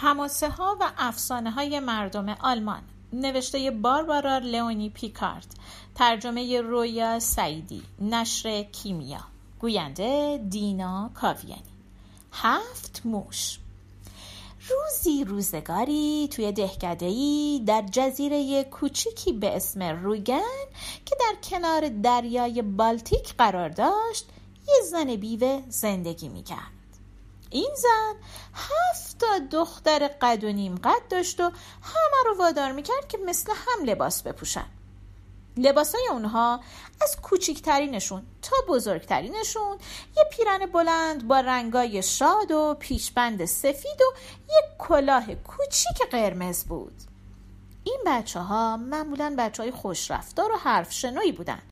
هماسه ها و افسانه های مردم آلمان. نوشته باربارا لئونی پیکارد. ترجمه رویا سعیدی. نشر کیمیا. گوینده دینا کاویانی. هفت موش. روزی روزگاری توی دهکدهی در جزیره کوچیکی به اسم روگن که در کنار دریای بالتیک قرار داشت یه زن بیوه زندگی می‌کرد. این زن هفت تا دختر قد و نیم قد داشت و همه رو وادار می‌کرد که مثل هم لباس بپوشن. لباسای اونها از کوچیکترینشون تا بزرگترینشون یه پیرن بلند با رنگای شاد و پیشبند سفید و یه کلاه کوچیک قرمز بود. این بچه ها معمولا بچه های خوشرفتار و حرف شنوی بودن.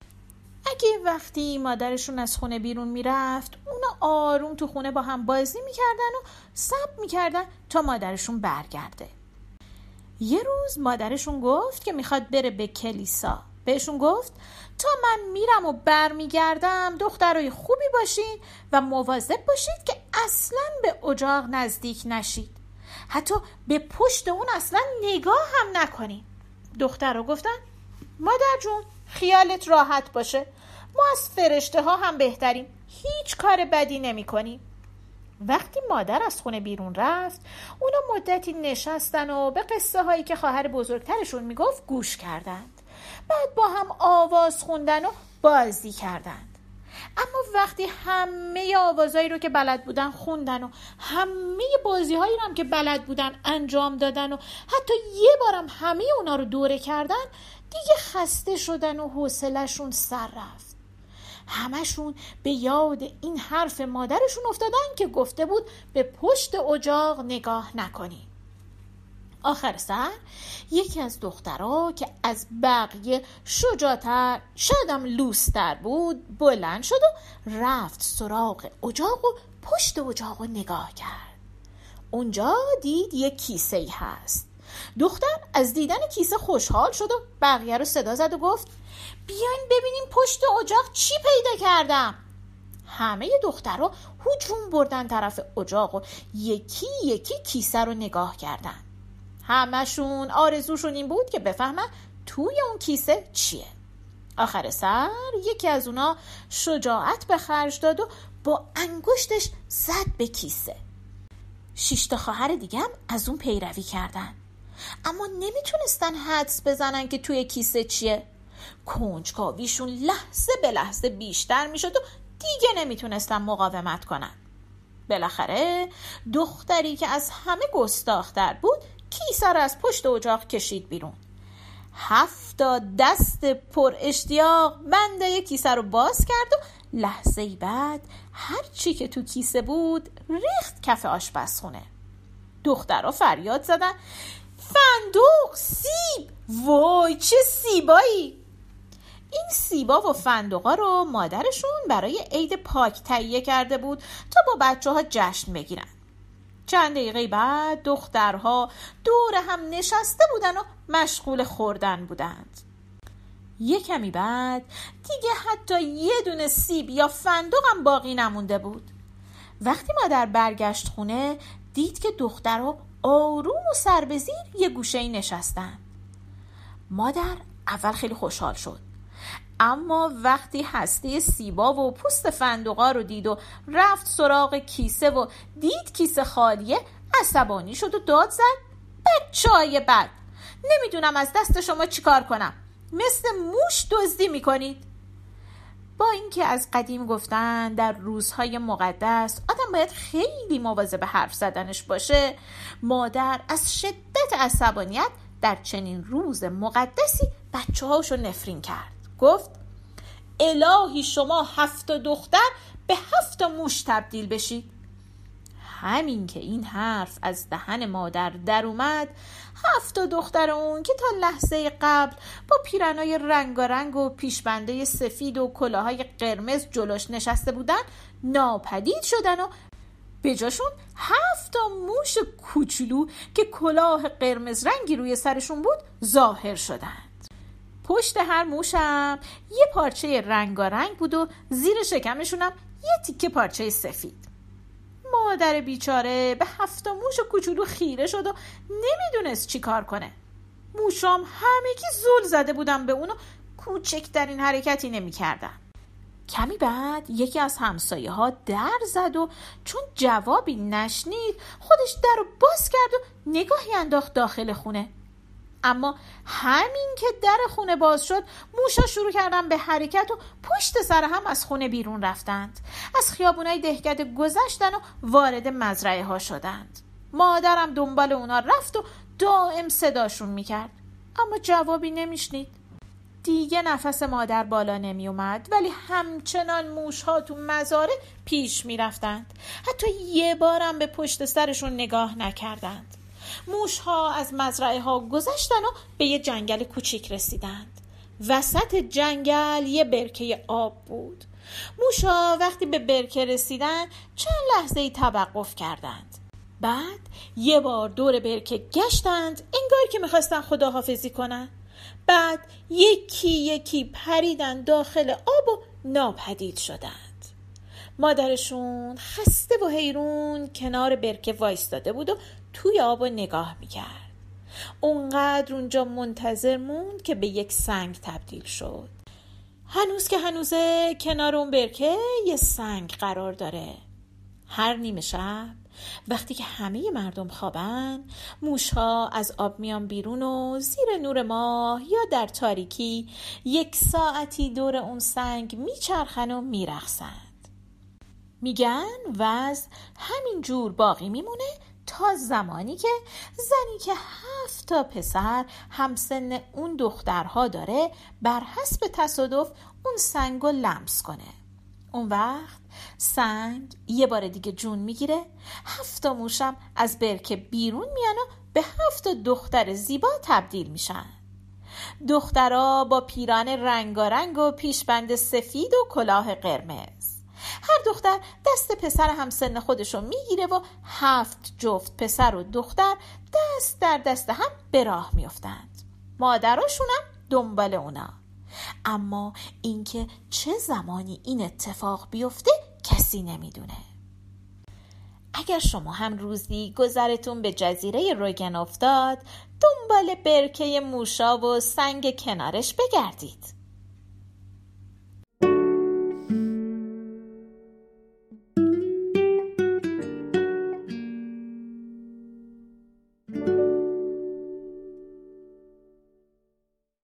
اگه وقتی مادرشون از خونه بیرون می‌رفت اونا آروم تو خونه با هم بازی می‌کردن و سب می‌کردن تا مادرشون برگرده. یه روز مادرشون گفت که می‌خواد بره به کلیسا. بهشون گفت تا من میرم و برمیگردم دخترای خوبی باشین و مواظب باشید که اصلا به اجاق نزدیک نشید. حتی به پشت اون اصلا نگاه هم نکنین. دخترها گفتن مادر جون خیالت راحت باشه. ما از فرشته ها هم بهتریم. هیچ کار بدی نمی کنیم وقتی مادر از خونه بیرون رفت اونا مدتی نشستن و به قصه هایی که خواهر بزرگترشون می‌گفت گوش کردند. بعد با هم آواز خوندن و بازی کردند. اما وقتی همه آوازهایی رو که بلد بودن خوندن و همه بازی هایی رو هم که بلد بودن انجام دادن و حتی یه بارم همه اونا رو دوره کردن دیگه خسته شدن و حوصلشون سر رفت. همشون به یاد این حرف مادرشون افتادن که گفته بود به پشت اجاق نگاه نکنی آخر سر یکی از دخترها که از بقیه شجاعتر شایدم لوستر بود بلند شد و رفت سراغ اجاق و پشت اجاق رو نگاه کرد. اونجا دید یک کیسه ای هست. دختر از دیدن کیسه خوشحال شد و بقیه رو صدا زد و گفت بیاین ببینیم پشت اجاق چی پیدا کردم. همه دخترها هجوم بردن طرف اجاق و یکی یکی کیسه رو نگاه کردن همشون آرزوشون این بود که بفهمن توی اون کیسه چیه. آخر سر یکی از اونا شجاعت به خرج داد و با انگشتش زد به کیسه. شیشتا خواهر دیگه هم از اون پیروی کردن. اما نمی‌تونستن حدس بزنن که توی کیسه چیه. کنجکاویشون لحظه به لحظه بیشتر می‌شد و دیگه نمی‌تونستن مقاومت کنن. بالاخره دختری که از همه گستاختر بود کیسه رو از پشت اجاق کشید بیرون. هفتا دست پر اشتیاق بنده کیسه رو باز کرد و لحظه ای بعد هر چی که تو کیسه بود ریخت کف آشپزخونه. دخترها فریاد زدن. فندوق سیب. وای چه سیبایی! این سیبا و فندقا رو مادرشون برای عید پاک تهیه کرده بود تا با بچه ها جشن بگیرن. چند دقیقه بعد دخترها دور هم نشسته بودن و مشغول خوردن بودند. یه کمی بعد دیگه حتی یه دونه سیب یا فندق هم باقی نمونده بود. وقتی مادر برگشت خونه دید که دخترها آروم و سربزیر یه گوشه نشستن. مادر اول خیلی خوشحال شد. اما وقتی هسته سیبا و پوست فندقا رو دید و رفت سراغ کیسه و دید کیسه خالیه عصبانی شد و داد زد بچه های بد نمی‌دونم از دست شما چیکار کنم مثل موش دزدی می‌کنید. با اینکه از قدیم گفتن در روزهای مقدس آدم باید خیلی مواظب به حرف زدنش باشه مادر از شدت عصبانیت در چنین روز مقدسی بچه هاشو نفرین کرد. گفت الهی شما هفت دختر به هفت موش تبدیل بشید همین که این حرف از دهن مادر در اومد هفت دختر اون که تا لحظه قبل با پیرنای رنگارنگ و پیشبنده سفید و کلاهای قرمز جلوش نشسته بودن ناپدید شدن و به جاشون هفت موش کوچولو که کلاه قرمز رنگی روی سرشون بود ظاهر شدن. پشت هر موشم. یه پارچه رنگارنگ بود و زیر شکمشونم یه تیکه پارچه سفید. مادر بیچاره به هفت موش کوچولو خیره شد و نمی‌دونست چی کار کنه. موشام همگی زل زده بودم به اونو کوچکترین حرکتی نمی‌کردن. کمی بعد یکی از همسایه ها در زد و چون جوابی نشنید خودش در رو باز کرد و نگاهی انداخت داخل خونه. اما همین که در خونه باز شد موشا شروع کردن به حرکت و پشت سر هم از خونه بیرون رفتند از خیابونای دهکده گذشتن و وارد مزرعه ها شدند مادرم دنبال اونا رفت و دائم صداشون می‌کرد اما جوابی نمیشنید دیگه نفس مادر بالا نمی اومد ولی همچنان موش ها تو مزاره پیش می رفتند. حتی یه بارم به پشت سرشون نگاه نکردند. موش ها از مزرعه ها گذشتن و به یه جنگل کوچیک رسیدند. وسط جنگل یه برکه آب بود. موش ها وقتی به برکه رسیدن چند لحظه ای توقف کردند. بعد یه بار دور برکه گشتند انگار که می‌خواستن خداحافظی کنند. بعد یکی یکی پریدن داخل آب و ناپدید شدند مادرشون خسته و حیرون کنار برکه وایستاده بود و توی آب و نگاه می‌کرد. اونقدر اونجا منتظر موند که به یک سنگ تبدیل شد. هنوز که هنوزه کنار اون برکه یه سنگ قرار داره. هر نیمه شب وقتی که همه مردم خوابن موشها از آب میان بیرون و زیر نور ماه یا در تاریکی یک ساعتی دور اون سنگ میچرخن و میرخسند میگن وز همین جور باقی میمونه تا زمانی که زنی که هفت تا پسر همسن اون دخترها داره بر حسب تصادف اون سنگ رو لمس کنه. اون وقت سنگ یه بار دیگه جون می‌گیره هفت موشم از برکه بیرون میان و به هفت دختر زیبا تبدیل میشن. دخترها با پیران رنگارنگ و پیشبند سفید و کلاه قرمز. هر دختر دست پسر همسن خودشو می‌گیره و هفت جفت پسر و دختر دست در دست هم به راه میافتند. مادراشونم دنبال اونا. اما اینکه چه زمانی این اتفاق بیفته کسی نمی‌دونه. اگر شما هم روزی گذرتون به جزیره روگن افتاد دنبال برکه موشا و سنگ کنارش بگردید.